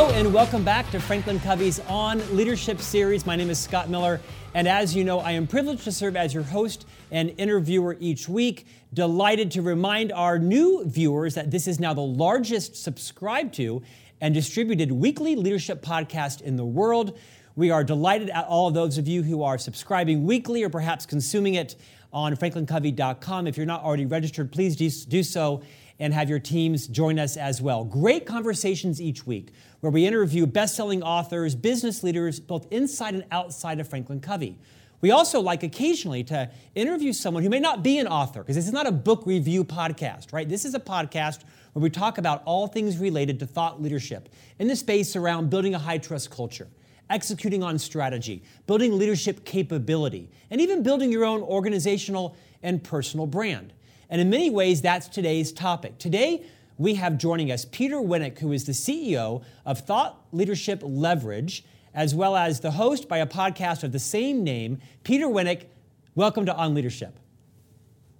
Hello, and welcome back to Franklin Covey's On Leadership series. My name is Scott Miller, and as you know, I am privileged to serve as your host and interviewer each week. Delighted to remind our new viewers that this is now the largest subscribed to and distributed weekly leadership podcast in the world. We are delighted at all of those of you who are subscribing weekly or perhaps consuming it on franklincovey.com. If you're not already registered, please do so and have your teams join us as well. Great conversations each week where we interview best selling authors, business leaders, both inside and outside of Franklin Covey. We also like occasionally to interview someone who may not be an author, because this is not a book review podcast, right? This is a podcast where we talk about all things related to thought leadership in the space around building a high trust culture, executing on strategy, building leadership capability, and even building your own organizational and personal brand. And in many ways, that's today's topic. Today, we have joining us Peter Winick, who is the CEO of Thought Leadership Leverage, as well as the host by a podcast of the same name. Peter Winick, welcome to On Leadership.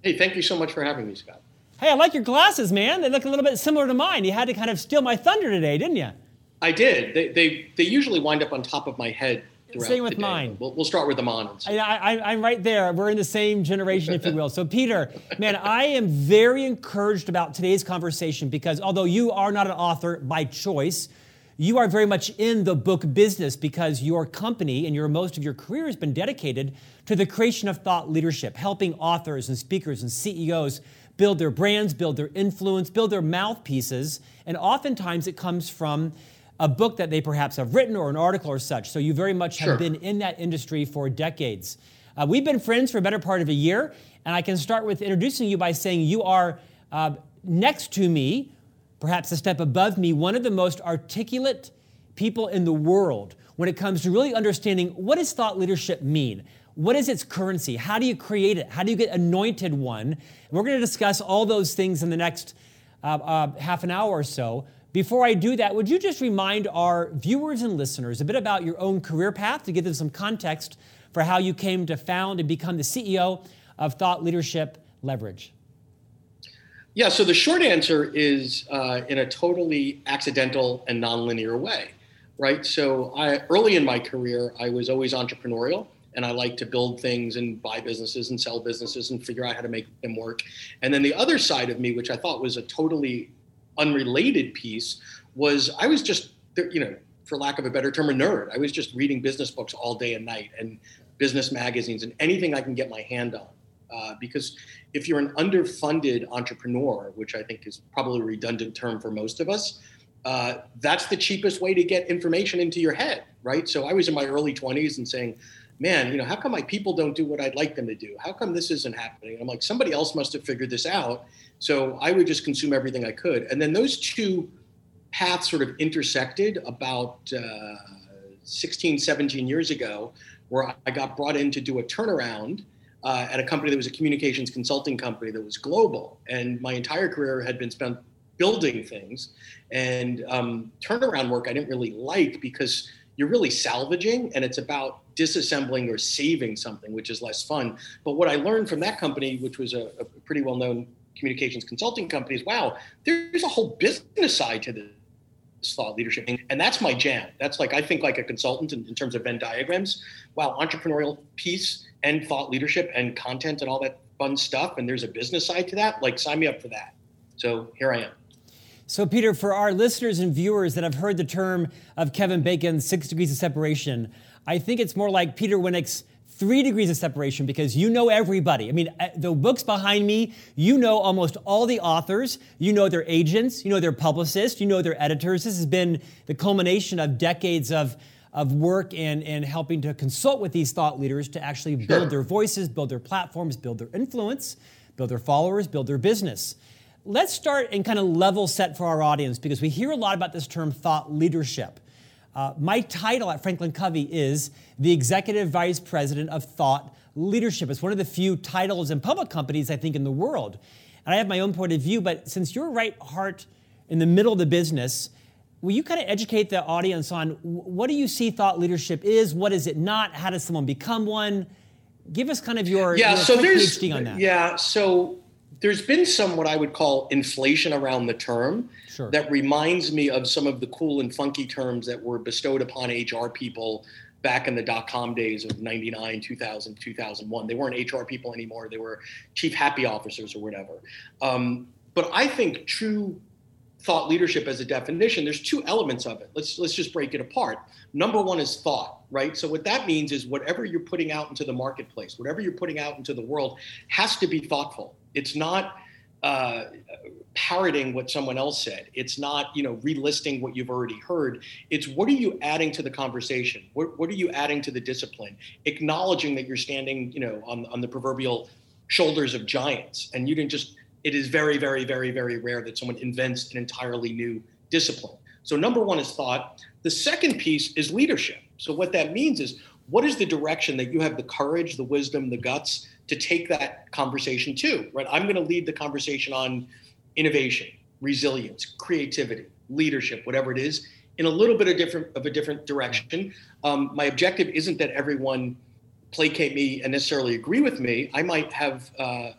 Hey, thank you so much for having me, Scott. Hey, I like your glasses, man. They look a little bit similar to mine. You had to kind of steal my thunder today, didn't you? I did. They, they, they usually wind up on top of my head same with mine. We'll, we'll, start with the Monans. I, am right there. We're in the same generation, if you will. So, Peter, man, I am very encouraged about today's conversation because although you are not an author by choice, you are very much in the book business because your company and your most of your career has been dedicated to the creation of thought leadership, helping authors and speakers and CEOs build their brands, build their influence, build their mouthpieces, and oftentimes it comes from a book that they perhaps have written or an article or such. So you very much have been in that industry for decades. Uh, we've been friends for a better part of a year, and I can start with introducing you by saying you are uh, next to me, perhaps a step above me, one of the most articulate people in the world when it comes to really understanding what does thought leadership mean? What is its currency? How do you create it? How do you get anointed one? And we're going to discuss all those things in the next uh, uh half an hour or so. Before I do that, would you just remind our viewers and listeners a bit about your own career path to give them some context for how you came to found and become the CEO of Thought Leadership Leverage? Yeah, so the short answer is uh, in a totally accidental and nonlinear way, right? So I, early in my career, I was always entrepreneurial and I like to build things and buy businesses and sell businesses and figure out how to make them work. And then the other side of me, which I thought was a totally unrelated piece was I was just, you know, for lack of a better term, a nerd. I was just reading business books all day and night and business magazines and anything I can get my hand on. Uh, because if you're an underfunded entrepreneur, which I think is probably a redundant term for most of us, uh, that's the cheapest way to get information into your head, right? So I was in my early 20s and saying, man, you know, how come my people don't do what I'd like them to do? How come this isn't happening? I'm like, somebody else must have figured this out. So I would just consume everything I could. And then those two paths sort of intersected about uh, 16, 17 years ago, where I got brought in to do a turnaround uh, at a company that was a communications consulting company that was global. And my entire career had been spent building things. And um, turnaround work I didn't really like because you're really salvaging and it's about disassembling or saving something, which is less fun. But what I learned from that company, which was a, a pretty well known communications consulting companies, wow, there's a whole business side to this thought leadership. And that's my jam. That's like, I think like a consultant in, in terms of Venn diagrams. Wow, entrepreneurial piece and thought leadership and content and all that fun stuff. And there's a business side to that. Like, sign me up for that. So here I am. So, Peter, for our listeners and viewers that have heard the term of Kevin Bacon's six degrees of separation, I think it's more like Peter Winick's three degrees of separation because you know everybody. I mean, uh, the books behind me, you know almost all the authors, you know their agents, you know their publicists, you know their editors. This has been the culmination of decades of, of work and, and helping to consult with these thought leaders to actually build sure. their voices, build their platforms, build their influence, build their followers, build their business. Let's start and kind of level set for our audience because we hear a lot about this term thought leadership. Uh, my title at Franklin Covey is the Executive Vice President of Thought Leadership. It's one of the few titles in public companies, I think, in the world. And I have my own point of view, but since you're right heart in the middle of the business, will you kind of educate the audience on what do you see thought leadership is? What is it not? How does someone become one? Give us kind of your, yeah, your so there's, PhD on that. Yeah, so there's been some what I would call inflation around the term sure. that reminds me of some of the cool and funky terms that were bestowed upon HR people back in the dot com days of 99, 2000, 2001. They weren't HR people anymore. They were chief happy officers or whatever. Um, but I think true thought leadership as a definition, there's two elements of it. Let's let's just break it apart. Number one is thought, right? So what that means is whatever you're putting out into the marketplace, whatever you're putting out into the world, has to be thoughtful. It's not uh, parroting what someone else said. It's not, you know, relisting what you've already heard. It's what are you adding to the conversation? What, what are you adding to the discipline? Acknowledging that you're standing, you know, on, on the proverbial shoulders of giants, and you didn't just it is very, very, very, very rare that someone invents an entirely new discipline. So, number one is thought. The second piece is leadership. So, what that means is what is the direction that you have the courage, the wisdom, the guts to take that conversation to, right? I'm going to lead the conversation on innovation, resilience, creativity, leadership, whatever it is, in a little bit of different of a different direction. Um, my objective isn't that everyone placate me and necessarily agree with me. I might have uh,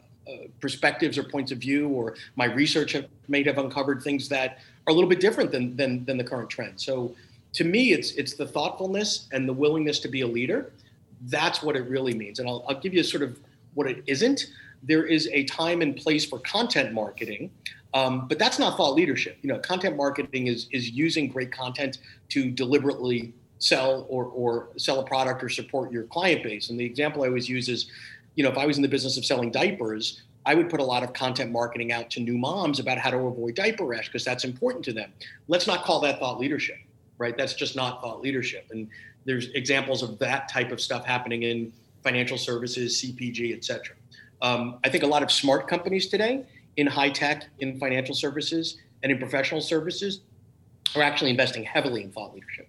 perspectives or points of view, or my research have, may have uncovered things that are a little bit different than, than, than the current trend. So to me, it's, it's the thoughtfulness and the willingness to be a leader. That's what it really means. And I'll, I'll give you sort of what it isn't. There is a time and place for content marketing, um, but that's not thought leadership. You know, content marketing is, is using great content to deliberately sell or, or sell a product or support your client base. And the example I always use is you know, if I was in the business of selling diapers, I would put a lot of content marketing out to new moms about how to avoid diaper rash because that's important to them. Let's not call that thought leadership, right? That's just not thought leadership. And there's examples of that type of stuff happening in financial services, CPG, et cetera. Um, I think a lot of smart companies today in high tech, in financial services, and in professional services are actually investing heavily in thought leadership.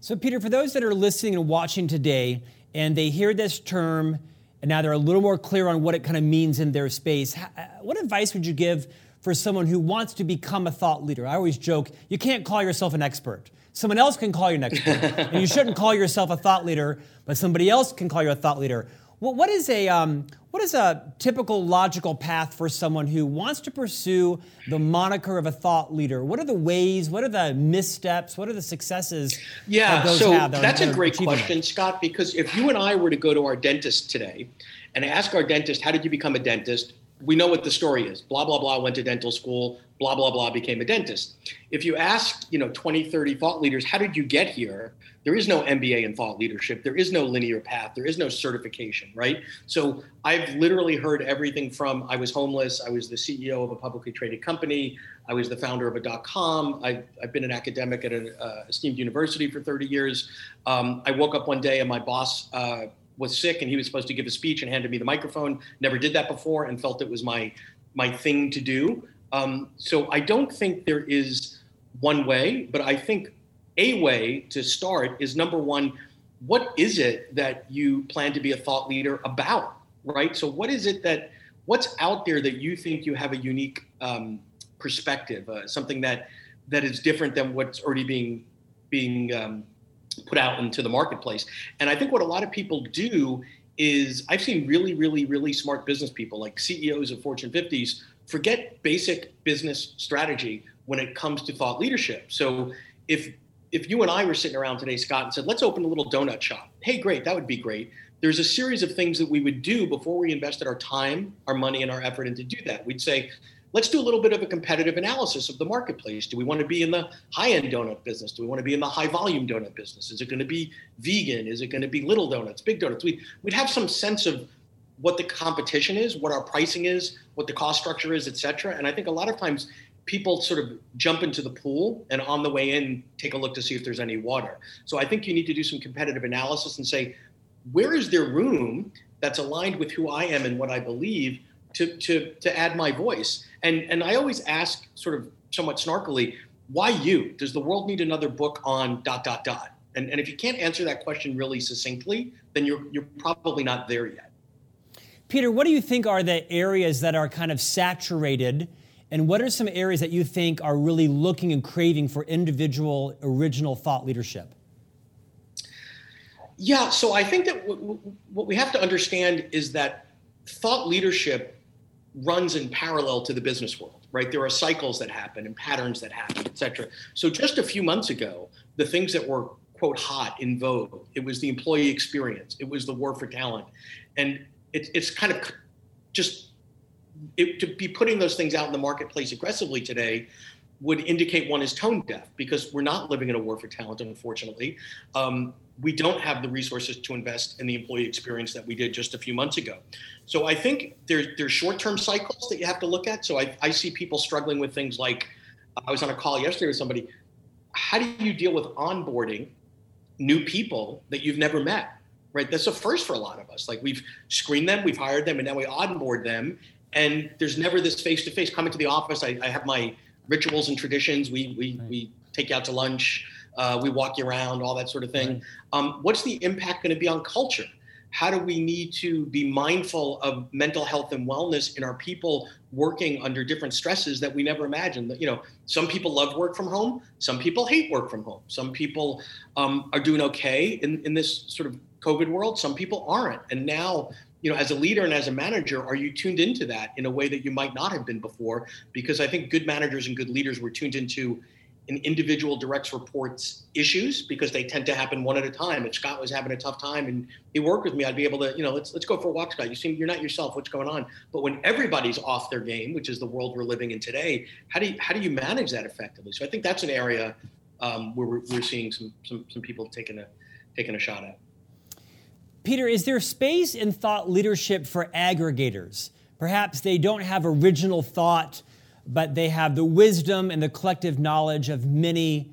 So, Peter, for those that are listening and watching today, and they hear this term and now they're a little more clear on what it kind of means in their space. Uh, what advice would you give for someone who wants to become a thought leader? I always joke, you can't call yourself an expert. Someone else can call you an expert. and you shouldn't call yourself a thought leader, but somebody else can call you a thought leader. Well, what is a um, what is a typical logical path for someone who wants to pursue the moniker of a thought leader? What are the ways? What are the missteps? What are the successes? Yeah, that so that that's a great question, Scott. Because if you and I were to go to our dentist today and ask our dentist, "How did you become a dentist?" We know what the story is. Blah, blah, blah, went to dental school, blah, blah, blah, became a dentist. If you ask, you know, 20, 30 thought leaders, how did you get here? There is no MBA in thought leadership. There is no linear path. There is no certification, right? So I've literally heard everything from I was homeless, I was the CEO of a publicly traded company, I was the founder of a dot com, I've, I've been an academic at an uh, esteemed university for 30 years. Um, I woke up one day and my boss, uh, was sick and he was supposed to give a speech and handed me the microphone. Never did that before and felt it was my my thing to do. Um, so I don't think there is one way, but I think a way to start is number one, what is it that you plan to be a thought leader about, right? So what is it that what's out there that you think you have a unique um, perspective, uh, something that that is different than what's already being being um, put out into the marketplace. And I think what a lot of people do is I've seen really, really, really smart business people like CEOs of Fortune 50s forget basic business strategy when it comes to thought leadership. So if if you and I were sitting around today, Scott, and said, let's open a little donut shop. Hey, great, that would be great. There's a series of things that we would do before we invested our time, our money, and our effort into do that. We'd say, let's do a little bit of a competitive analysis of the marketplace. Do we want to be in the high end donut business? Do we want to be in the high volume donut business? Is it going to be vegan? Is it going to be little donuts, big donuts? We, we'd have some sense of what the competition is, what our pricing is, what the cost structure is, et cetera. And I think a lot of times people sort of jump into the pool and on the way in take a look to see if there's any water. So I think you need to do some competitive analysis and say, where is there room that's aligned with who I am and what I believe to, to, to add my voice. And, and I always ask, sort of somewhat snarkily, why you? Does the world need another book on dot, dot, dot? And, and if you can't answer that question really succinctly, then you're, you're probably not there yet. Peter, what do you think are the areas that are kind of saturated? And what are some areas that you think are really looking and craving for individual original thought leadership? Yeah, so I think that w- w- what we have to understand is that thought leadership runs in parallel to the business world, right? There are cycles that happen and patterns that happen, et cetera. So just a few months ago, the things that were quote hot in vogue, it was the employee experience, it was the war for talent, and it's it's kind of just it, to be putting those things out in the marketplace aggressively today would indicate one is tone deaf because we're not living in a war for talent, unfortunately. Um, we don't have the resources to invest in the employee experience that we did just a few months ago. So I think there's there's short-term cycles that you have to look at. So I, I see people struggling with things like I was on a call yesterday with somebody. How do you deal with onboarding new people that you've never met? Right, that's a first for a lot of us. Like we've screened them, we've hired them, and now we onboard them. And there's never this face-to-face coming to the office. I, I have my rituals and traditions. We we we take you out to lunch uh, we walk you around, all that sort of thing. Right. Um, what's the impact going to be on culture? How do we need to be mindful of mental health and wellness in our people working under different stresses that we never imagined? You know, some people love work from home, some people hate work from home, some people um, are doing okay in, in this sort of COVID world, some people aren't. And now you know, as a leader and as a manager, are you tuned into that in a way that you might not have been before? Because I think good managers and good leaders were tuned into an individual direct reports issues because they tend to happen one at a time. If Scott was having a tough time and he worked with me, I'd be able to, you know, let's let's go for a walk, Scott. You seem you're not yourself. What's going on? But when everybody's off their game, which is the world we're living in today, how do you how do you manage that effectively? So I think that's an area um, where we're, we're seeing some, some some people taking a taking a shot at. Peter, is there space in thought leadership for aggregators? Perhaps they don't have original thought but they have the wisdom and the collective knowledge of many,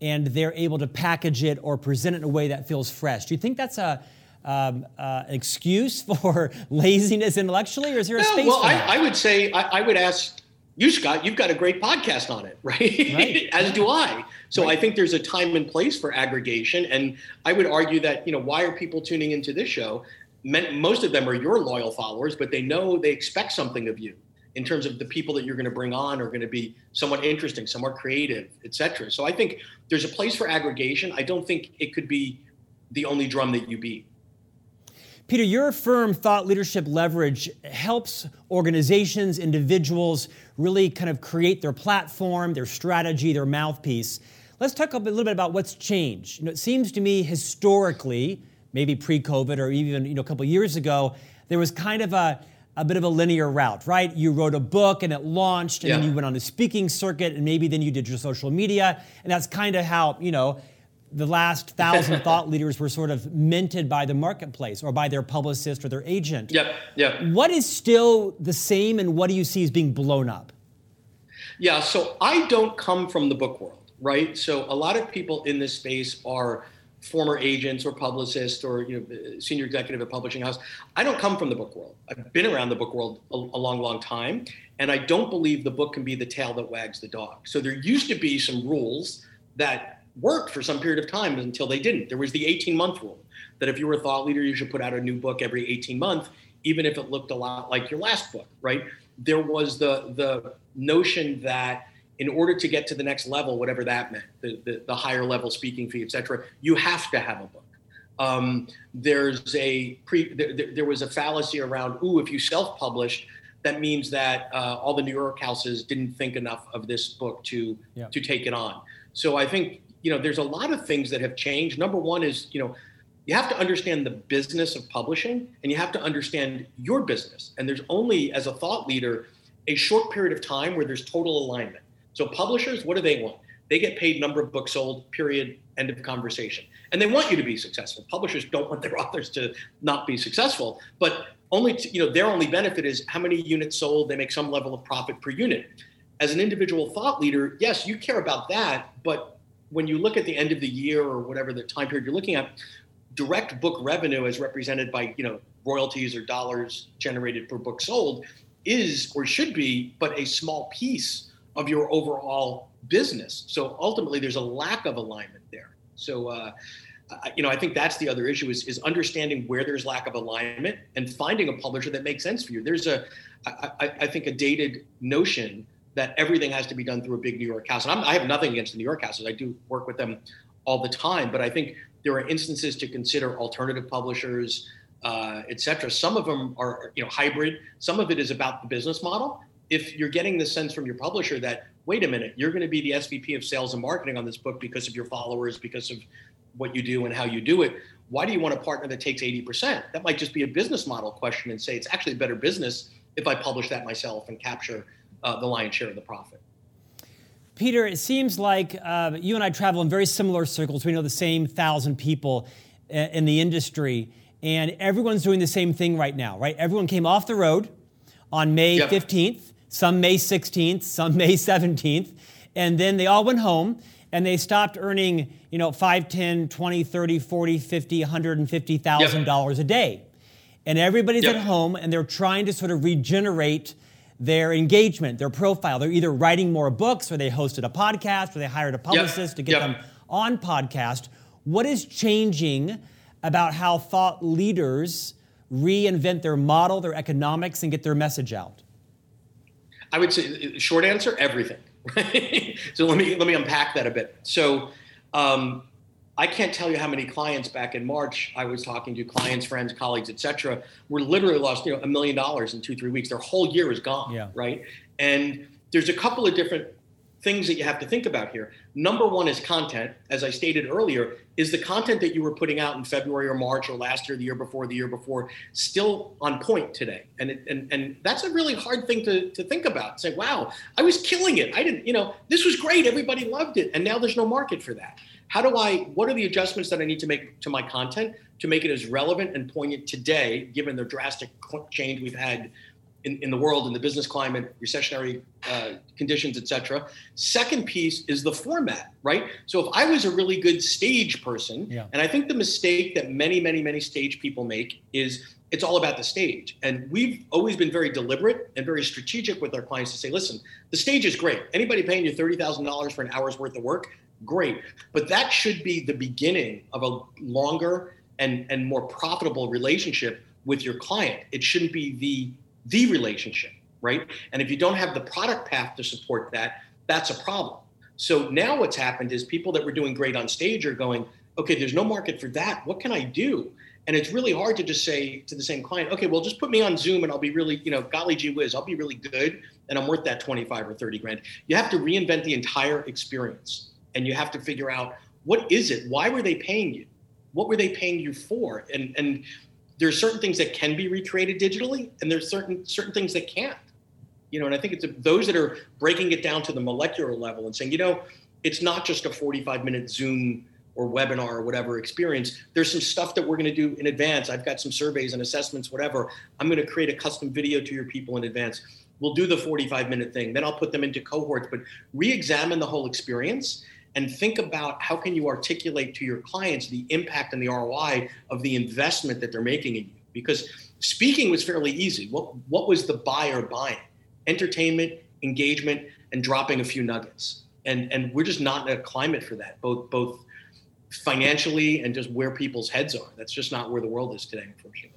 and they're able to package it or present it in a way that feels fresh. Do you think that's a um, uh, excuse for laziness intellectually, or is there a space well, for that? I, I would say I, I, would ask you, Scott. You've got a great podcast on it, right? right. As do I. So right. I think there's a time and place for aggregation, and I would argue that you know why are people tuning into this show? Most of them are your loyal followers, but they know they expect something of you in terms of the people that you're going to bring on are going to be somewhat interesting, somewhat creative, et cetera. So I think there's a place for aggregation. I don't think it could be the only drum that you beat. Peter, your firm, Thought Leadership Leverage, helps organizations, individuals really kind of create their platform, their strategy, their mouthpiece. Let's talk a little bit about what's changed. You know, it seems to me historically, maybe pre-COVID or even you know a couple years ago, there was kind of a a bit of a linear route, right? You wrote a book and it launched, and yeah. then you went on a speaking circuit, and maybe then you did your social media. And that's kind of how, you know, the last thousand thought leaders were sort of minted by the marketplace or by their publicist or their agent. Yep, yep. What is still the same, and what do you see as being blown up? Yeah, so I don't come from the book world, right? So a lot of people in this space are former agents or publicists or you know senior executive at publishing house i don't come from the book world. I've been around the book world a, a, long long time and i don't believe the book can be the tail that wags the dog. So there used to be some rules that worked for some period of time until they didn't. There was the 18 month rule that if you were a thought leader you should put out a new book every 18 months even if it looked a lot like your last book right? There was the the notion that in order to get to the next level, whatever that meant, the, the, the higher level speaking fee, et cetera, you have to have a book. Um, there's a pre, there, there, was a fallacy around, ooh, if you self-published, that means that uh, all the New York houses didn't think enough of this book to yeah. to take it on. So I think you know there's a lot of things that have changed. Number one is you know you have to understand the business of publishing, and you have to understand your business. And there's only as a thought leader a short period of time where there's total alignment. So publishers, what do they want? They get paid number of books sold, period, end of conversation. And they want you to be successful. Publishers don't want their authors to not be successful, but only to, you know their only benefit is how many units sold, they make some level of profit per unit. As an individual thought leader, yes, you care about that, but when you look at the end of the year or whatever the time period you're looking at, direct book revenue as represented by, you know, royalties or dollars generated per book sold is or should be but a small piece of your overall business. So ultimately, there's a lack of alignment there. So, uh, you know, I think that's the other issue is, is understanding where there's lack of alignment and finding a publisher that makes sense for you. There's a, I, I think, a dated notion that everything has to be done through a big New York house. And I'm, i have nothing against the New York houses. I do work with them all the time. But I think there are instances to consider alternative publishers, uh, etc. Some of them are you know hybrid. Some of it is about the business model. If you're getting the sense from your publisher that wait a minute, you're going to be the SVP of sales and marketing on this book because of your followers, because of what you do and how you do it. Why do you want a partner that takes 80%? That might just be a business model question and say it's actually a better business if I publish that myself and capture uh, the lion's share of the profit. Peter, it seems like uh, you and I travel in very similar circles. We know the same thousand people uh, in the industry, and everyone's doing the same thing right now, right? Everyone came off the road on May yep. 15th, some May 16th, some May 17th, and then they all went home and they stopped earning, you know, 5, 10, 20, 30, 40, 50, 150,000 dollars a day. And everybody's yep. at home and they're trying to sort of regenerate their engagement, their profile. They're either writing more books or they hosted a podcast or they hired a publicist yep. to get yep. them on podcast. What is changing about how thought leaders reinvent their model, their economics, and get their message out? I would say short answer, everything. Right? so let me let me unpack that a bit. So um, I can't tell you how many clients back in March I was talking to clients, friends, colleagues, etc. Were literally lost, you know, a million dollars in two, three weeks. Their whole year is gone. Yeah. Right. And there's a couple of different things that you have to think about here. Number one is content. As I stated earlier, is the content that you were putting out in February or March or last year, the year before, the year before, still on point today? And it, and and that's a really hard thing to to think about. Say, wow, I was killing it. I didn't, you know, this was great. Everybody loved it, and now there's no market for that. How do I, what are the adjustments that I need to make to my content to make it as relevant and poignant today, given the drastic change we've had in, in the world, in the business climate, recessionary uh, conditions, et cetera. Second piece is the format, right? So if I was a really good stage person, yeah. and I think the mistake that many, many, many stage people make is it's all about the stage. And we've always been very deliberate and very strategic with our clients to say, listen, the stage is great. Anybody paying you $30,000 for an hour's worth of work, great. But that should be the beginning of a longer and, and more profitable relationship with your client. It shouldn't be the the relationship, right? And if you don't have the product path to support that, that's a problem. So now what's happened is people that were doing great on stage are going, okay, there's no market for that. What can I do? And it's really hard to just say to the same client, okay, well, just put me on Zoom and I'll be really, you know, golly gee whiz, I'll be really good and I'm worth that 25 or 30 grand. You have to reinvent the entire experience and you have to figure out what is it? Why were they paying you? What were they paying you for? And and there's certain things that can be recreated digitally, and there's certain certain things that can't. You know, and I think it's those that are breaking it down to the molecular level and saying, you know, it's not just a 45 minute Zoom or webinar or whatever experience. There's some stuff that we're going to do in advance. I've got some surveys and assessments, whatever. I'm going to create a custom video to your people in advance. We'll do the 45 minute thing. Then I'll put them into cohorts, but re-examine the whole experience and think about how can you articulate to your clients the impact and the ROI of the investment that they're making in you. Because speaking was fairly easy. What what was the buyer buying? Entertainment, engagement, and dropping a few nuggets. And and we're just not in a climate for that, both both financially and just where people's heads are. That's just not where the world is today, unfortunately.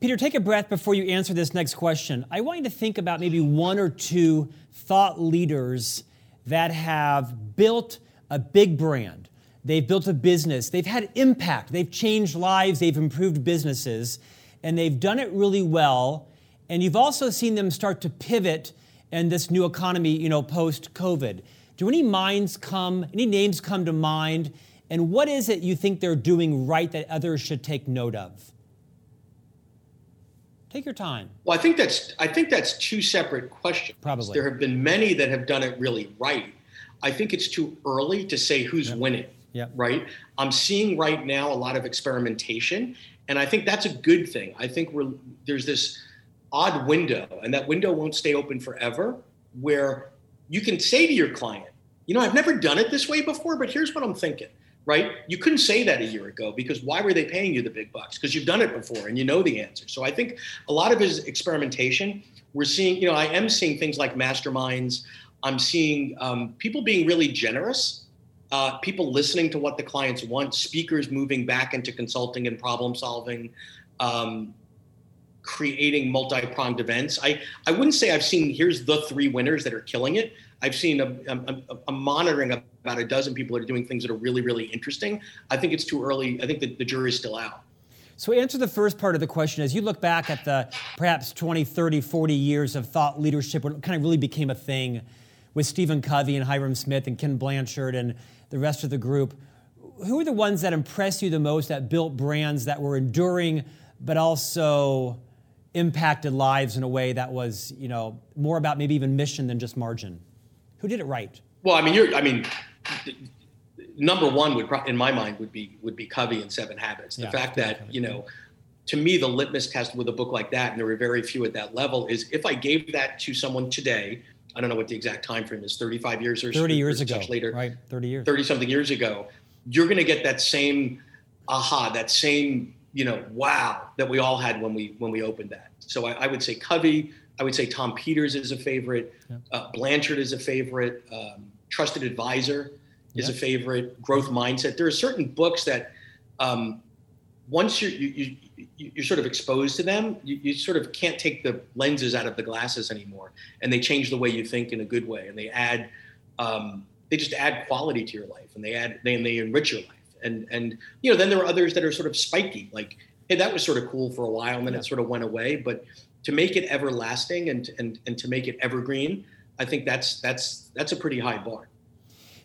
Peter, take a breath before you answer this next question. I want you to think about maybe one or two thought leaders that have built a big brand. They've built a business. They've had impact. They've changed lives. They've improved businesses. And they've done it really well. And you've also seen them start to pivot in this new economy, you know, post COVID. Do any minds come, any names come to mind? And what is it you think they're doing right that others should take note of? Take your time. Well, I think that's I think that's two separate questions. Probably. There have been many that have done it really right. I think it's too early to say who's yep. winning. Yeah. Right. I'm seeing right now a lot of experimentation, and I think that's a good thing. I think we're there's this odd window, and that window won't stay open forever, where you can say to your client, you know, I've never done it this way before, but here's what I'm thinking right? You couldn't say that a year ago because why were they paying you the big bucks? Because you've done it before and you know the answer. So I think a lot of his experimentation. We're seeing, you know, I am seeing things like masterminds. I'm seeing um, people being really generous, uh, people listening to what the clients want, speakers moving back into consulting and problem solving. Um, creating multi-pronged events. I, I wouldn't say I've seen here's the three winners that are killing it. I've seen a, a, a monitoring about a dozen people that are doing things that are really, really interesting. I think it's too early. I think that the jury's still out. So, answer the first part of the question as you look back at the perhaps 20, 30, 40 years of thought leadership, what kind of really became a thing with Stephen Covey and Hyrum Smith and Ken Blanchard and the rest of the group. Who are the ones that impressed you the most that built brands that were enduring but also impacted lives in a way that was, you know, more about maybe even mission than just margin? Who did it right? Well, I mean, you're, I mean, number one would, in my mind, would be would be Covey and Seven Habits. The yeah, fact that you know, to me, the litmus test with a book like that, and there were very few at that level, is if I gave that to someone today. I don't know what the exact time frame is, 35 years or 30 years ago. later. Right, 30 years. 30 something years ago. You're going to get that same aha, that same, you know, wow that we all had when we when we opened that. So I, I would say Covey, I would say Tom Peters is a favorite, yeah. uh, Blanchard is a favorite, um, Trusted Advisor is a favorite. Growth mindset. There are certain books that um, once you're you, you, you're sort of exposed to them, you, you sort of can't take the lenses out of the glasses anymore, and they change the way you think in a good way, and they add um, they just add quality to your life, and they add they and they enrich your life, and and you know then there are others that are sort of spiky, like hey that was sort of cool for a while, and then yeah. it sort of went away, but to make it everlasting and and and to make it evergreen, I think that's that's that's a pretty high bar.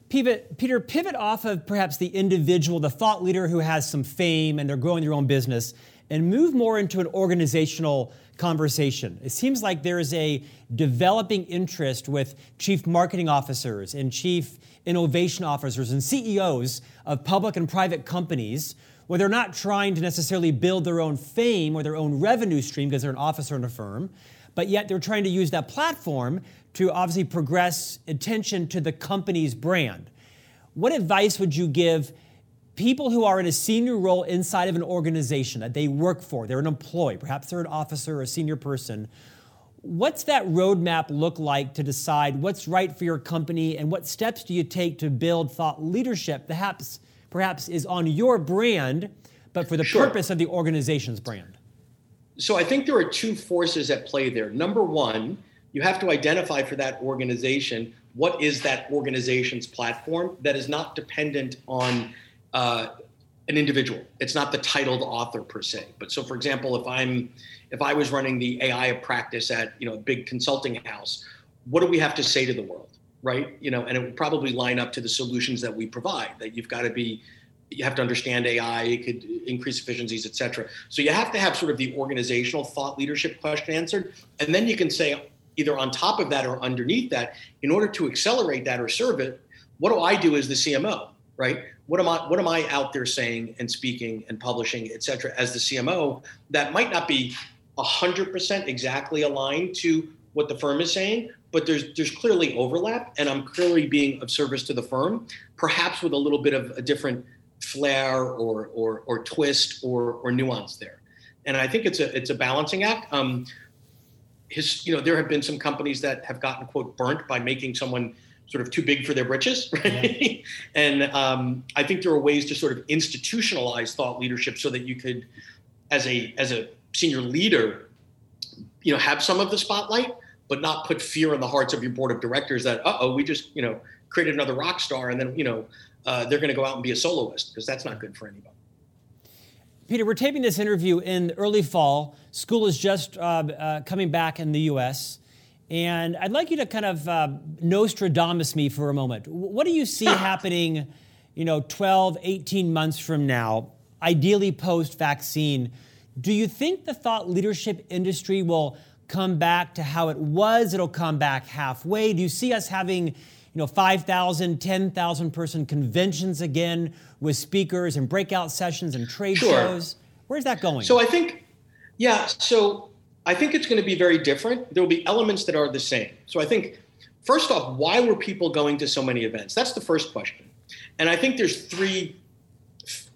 Peter, pivot off of perhaps the individual, the thought leader who has some fame and they're growing their own business, and move more into an organizational conversation. It seems like there is a developing interest with chief marketing officers and chief innovation officers and CEOs of public and private companies where they're not trying to necessarily build their own fame or their own revenue stream because they're an officer in a firm, but yet they're trying to use that platform to obviously progress attention to the company's brand. What advice would you give people who are in a senior role inside of an organization that they work for? They're an employee, perhaps they're an officer or a senior person. What's that roadmap look like to decide what's right for your company and what steps do you take to build thought leadership perhaps perhaps is on your brand but for the sure. purpose of the organization's brand? So I think there are two forces at play there. Number 1, you have to identify for that organization what is that organization's platform that is not dependent on uh, an individual. It's not the titled author per se. But so, for example, if I'm if I was running the AI practice at you know a big consulting house, what do we have to say to the world, right? You know, and it would probably line up to the solutions that we provide. That you've got to be you have to understand AI, it could increase efficiencies, et cetera. So you have to have sort of the organizational thought leadership question answered. And then you can say, either on top of that or underneath that in order to accelerate that or serve it what do i do as the cmo right what am i what am i out there saying and speaking and publishing et cetera as the cmo that might not be 100% exactly aligned to what the firm is saying but there's there's clearly overlap and i'm clearly being of service to the firm perhaps with a little bit of a different flair or or, or twist or, or nuance there and i think it's a it's a balancing act um, his, you know, there have been some companies that have gotten quote burnt by making someone sort of too big for their britches, right? Yeah. and um, I think there are ways to sort of institutionalize thought leadership so that you could, as a as a senior leader, you know, have some of the spotlight, but not put fear in the hearts of your board of directors that, uh oh, we just you know created another rock star, and then you know uh, they're going to go out and be a soloist because that's not good for anybody. Peter, we're taping this interview in early fall. School is just uh, uh, coming back in the U.S. And I'd like you to kind of uh, Nostradamus me for a moment. What do you see happening, you know, 12, 18 months from now, ideally post vaccine? Do you think the thought leadership industry will come back to how it was? It'll come back halfway? Do you see us having you know, 5,000, 10,000 person conventions again with speakers and breakout sessions and trade sure. shows? Where's that going? So I think, yeah, so I think it's going to be very different. There will be elements that are the same. So I think, first off, why were people going to so many events? That's the first question. And I think there's three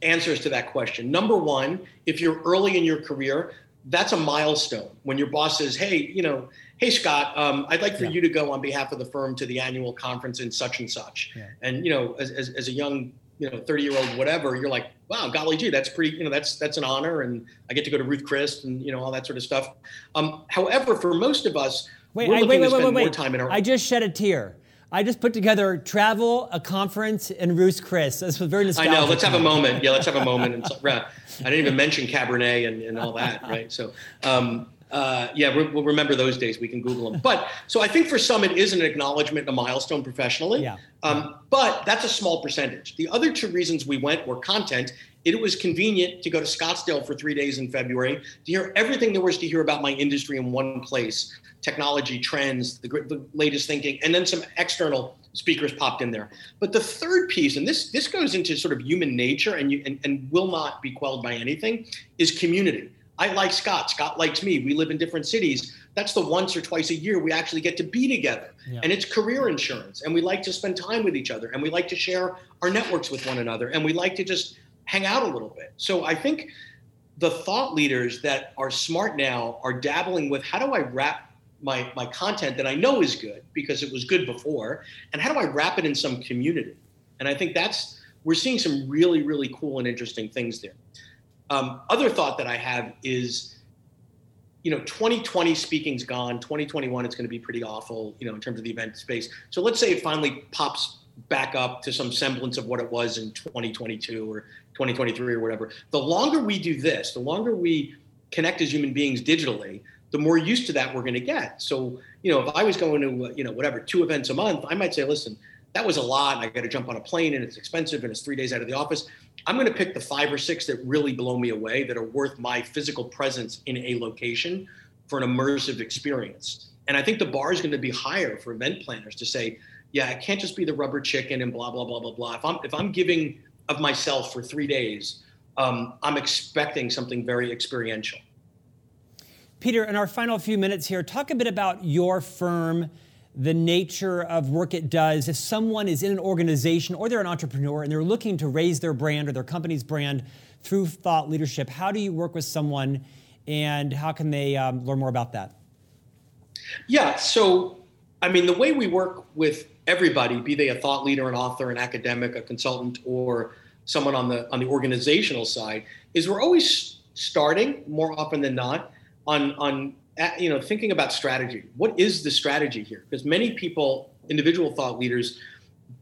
answers to that question. Number one, if you're early in your career, that's a milestone when your boss says, hey, you know, hey Scott, um, I'd like for yeah. you to go on behalf of the firm to the annual conference in such and such. Yeah. And you know, as, as, as, a young, you know, 30 year old whatever, you're like, wow, golly gee, that's pretty, you know, that's that's an honor, and I get to go to Ruth Chris and you know all that sort of stuff. Um, however, for most of us, wait, I, wait, wait, wait, wait, wait. I just shed a tear. I just put together travel, a conference, and Ruth's Chris. This was very nostalgic. I know. Let's have a moment. Yeah, let's have a moment. And I didn't even mention Cabernet and, and all that, right? So, um, uh, yeah, we'll remember those days. We can Google them. But so I think for some, it is an acknowledgement, a milestone professionally. Yeah. Um, but that's a small percentage. The other two reasons we went were content. It was convenient to go to Scottsdale for three days in February to hear everything there was to hear about my industry in one place technology trends, the, the latest thinking, and then some external speakers popped in there. But the third piece, and this this goes into sort of human nature and you and, and will not be quelled by anything, is community. I like Scott. Scott likes me. We live in different cities. That's the once or twice a year we actually get to be together. Yeah. And it's career insurance. And we like to spend time with each other. And we like to share our networks with one another. And we like to just hang out a little bit. So I think the thought leaders that are smart now are dabbling with how do I wrap my, my content that I know is good because it was good before, and how do I wrap it in some community? And I think that's, we're seeing some really, really cool and interesting things there. Um, other thought that I have is, you know, 2020 speaking's gone. 2021 it's going to be pretty awful, you know, in terms of the event space. So let's say it finally pops back up to some semblance of what it was in 2022 or 2023 or whatever. The longer we do this, the longer we connect as human beings digitally, the more used to that we're going to get. So, you know, if I was going to, you know, whatever, two events a month, I might say, listen, that was a lot. And I got to jump on a plane and it's expensive and it's three days out of the office. I'm going to pick the five or six that really blow me away that are worth my physical presence in a location for an immersive experience. And I think the bar is going to be higher for event planners to say, yeah, it can't just be the rubber chicken and blah blah blah blah blah. If I'm if I'm giving of myself for three days, um, I'm expecting something very experiential. Peter, in our final few minutes here, talk a bit about your firm the nature of work it does. If someone is in an organization or they're an entrepreneur and they're looking to raise their brand or their company's brand through thought leadership, how do you work with someone and how can they um, learn more about that? Yeah, so I mean, the way we work with everybody, be they a thought leader, an author, an academic, a consultant, or someone on the on the organizational side, is we're always starting more often than not on on you know, thinking about strategy. What is the strategy here? Because many people, individual thought leaders,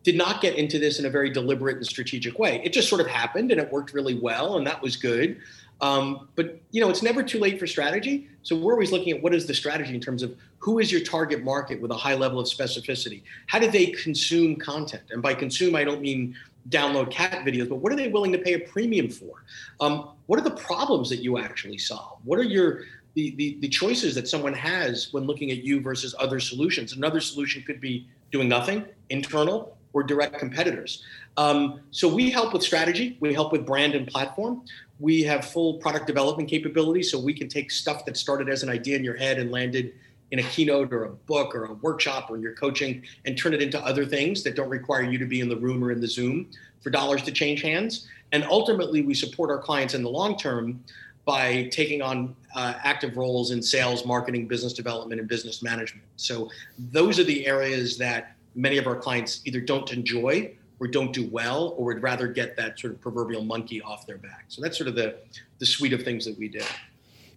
did not get into this in a very deliberate and strategic way. It just sort of happened and it worked really well, and that was good. Um, but you know, it's never too late for strategy. So we're always looking at what is the strategy in terms of who is your target market with a high level of specificity. How do they consume content? And by consume, I don't mean download cat videos, but what are they willing to pay a premium for? Um, what are the problems that you actually solve? What are your the, the, the choices that someone has when looking at you versus other solutions. Another solution could be doing nothing, internal, or direct competitors. Um, so we help with strategy, we help with brand and platform. We have full product development capability, so we can take stuff that started as an idea in your head and landed in a keynote or a book or a workshop or your coaching and turn it into other things that don't require you to be in the room or in the Zoom for dollars to change hands. And ultimately, we support our clients in the long term by taking on uh, active roles in sales, marketing, business development, and business management. So those are the areas that many of our clients either don't enjoy or don't do well, or would rather get that sort of proverbial monkey off their back. So that's sort of the, the suite of things that we do.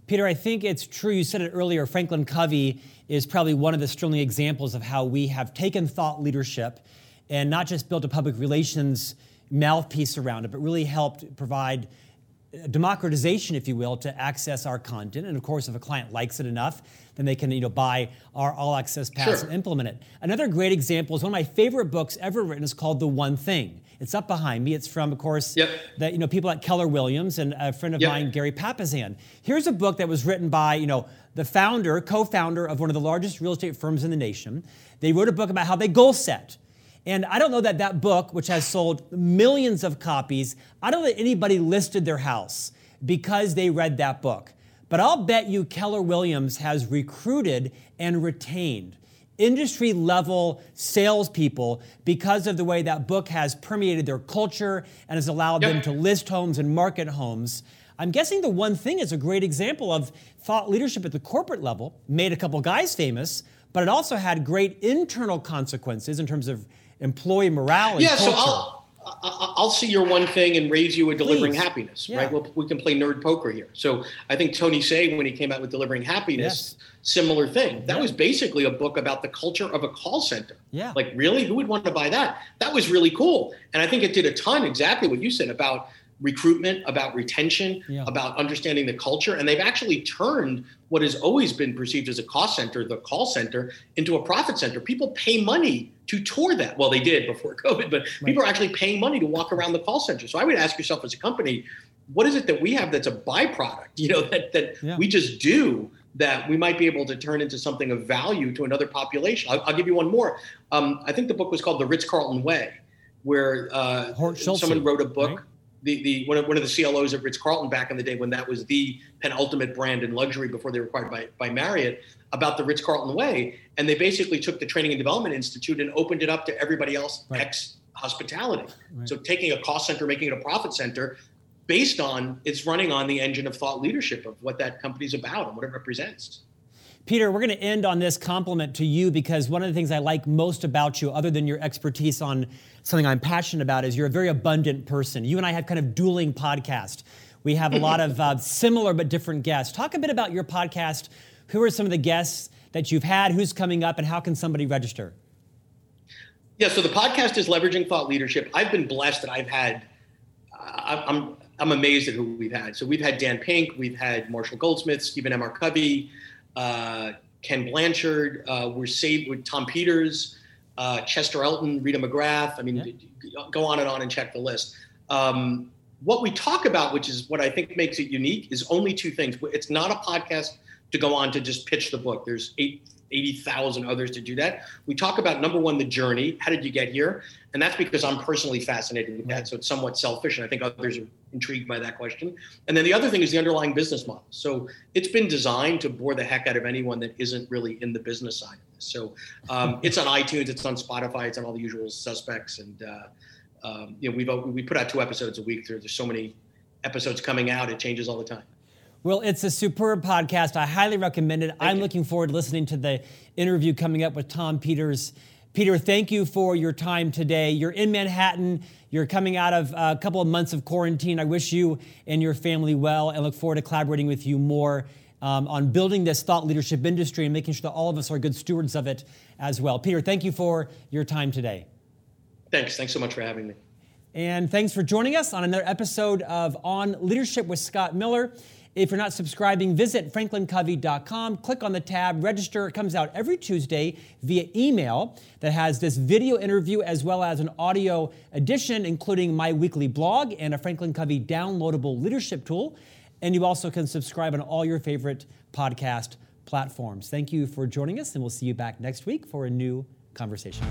Peter, I think it's true. You said it earlier. Franklin Covey is probably one of the sterling examples of how we have taken thought leadership and not just built a public relations mouthpiece around it, but really helped provide democratization, if you will, to access our content. And of course, if a client likes it enough, then they can you know, buy our all access pass sure. and implement it. Another great example is one of my favorite books ever written is called The One Thing. It's up behind me. It's from, of course, yep. the, you know, people at Keller Williams and a friend of yep. mine, Gary Papasan. Here's a book that was written by, you know, the founder, co-founder of one of the largest real estate firms in the nation. They wrote a book about how they goal set. And I don't know that that book, which has sold millions of copies, I don't know that anybody listed their house because they read that book. But I'll bet you Keller Williams has recruited and retained industry level salespeople because of the way that book has permeated their culture and has allowed yep. them to list homes and market homes. I'm guessing the one thing is a great example of thought leadership at the corporate level, made a couple guys famous, but it also had great internal consequences in terms of employee morale yeah, culture. so I'll, I'll see your one thing and raise you a delivering Please. happiness, Yeah. right? Well, we can play nerd poker here. So I think Tony Hsieh, when he came out with delivering happiness, similar thing. That Yeah. was basically a book about the culture of a call center. Yeah. Like, really, who would want to buy that? That was really cool, and I think it did a ton. Exactly what you said about recruitment, about retention, Yeah. about understanding the culture, and they've actually turned what has always been perceived as a cost center, the call center, into a profit center. People pay money to tour that. Well, they did before COVID, but people are actually paying money to walk around the call center. So I would ask yourself as a company, what is it that we have that's a byproduct, you know, that, that Yeah. we just do that we might be able to turn into something of value to another population? I'll, I'll give you one more. Um, I think the book was called The Ritz Carlton Way, where uh, someone wrote a book. right? The, the one of, one of the CLOs at Ritz Carlton back in the day when that was the penultimate brand in luxury before they were acquired by, by Marriott about the Ritz Carlton way. And they basically took the Training and Development Institute and opened it up to everybody else, Right. ex hospitality. Right. So taking a cost center, making it a profit center based on it's running on the engine of thought leadership of what that company's about and what it represents. Peter, we're going to end on this compliment to you because one of the things I like most about you, other than your expertise on something I'm passionate about, is you're a very abundant person. You and I have kind of dueling podcast. We have a lot of uh, similar but different guests. Talk a bit about your podcast. Who are some of the guests that you've had? Who's coming up? And how can somebody register? Yeah, so the podcast is leveraging thought leadership. I've been blessed that I've had. I- I'm I'm amazed at who we've had. So we've had Dan Pink, we've had Marshall Goldsmith, Stephen M. R. Covey, uh, Ken Blanchard. Uh, we're saved with Tom Peters, uh, Chester Elton, Rita McGrath. I mean, Yeah. go on and on and check the list. Um, what we talk about, which is what I think makes it unique, is only two things. It's not a podcast to go on to just pitch the book. There's eight, 80,000 others to do that. We talk about number one, the journey. How did you get here? And that's because I'm personally fascinated with that. So it's somewhat selfish. And I think others are intrigued by that question. And then the other thing is the underlying business model. So it's been designed to bore the heck out of anyone that isn't really in the business side of this. So um, it's on iTunes, it's on Spotify, it's on all the usual suspects. And, uh, um, you know, we've, we put out two episodes a week. There, there's so many episodes coming out. It changes all the time. Well, it's a superb podcast. I highly recommend it. I'm you. looking forward to listening to the interview coming up with Tom Peters. Peter, thank you for your time today. You're in Manhattan. You're coming out of a couple of months of quarantine. I wish you and your family well and look forward to collaborating with you more um, on building this thought leadership industry and making sure that all of us are good stewards of it as well. Peter, thank you for your time today. Thanks. Thanks so much for having me. And thanks for joining us on another episode of On Leadership with Scott Miller. If you're not subscribing, visit franklincovey.com, click on the tab, register. It comes out every Tuesday via email that has this video interview as well as an audio edition, including my weekly blog and a Franklin Covey downloadable leadership tool. And you also can subscribe on all your favorite podcast platforms. Thank you for joining us, and we'll see you back next week for a new conversation.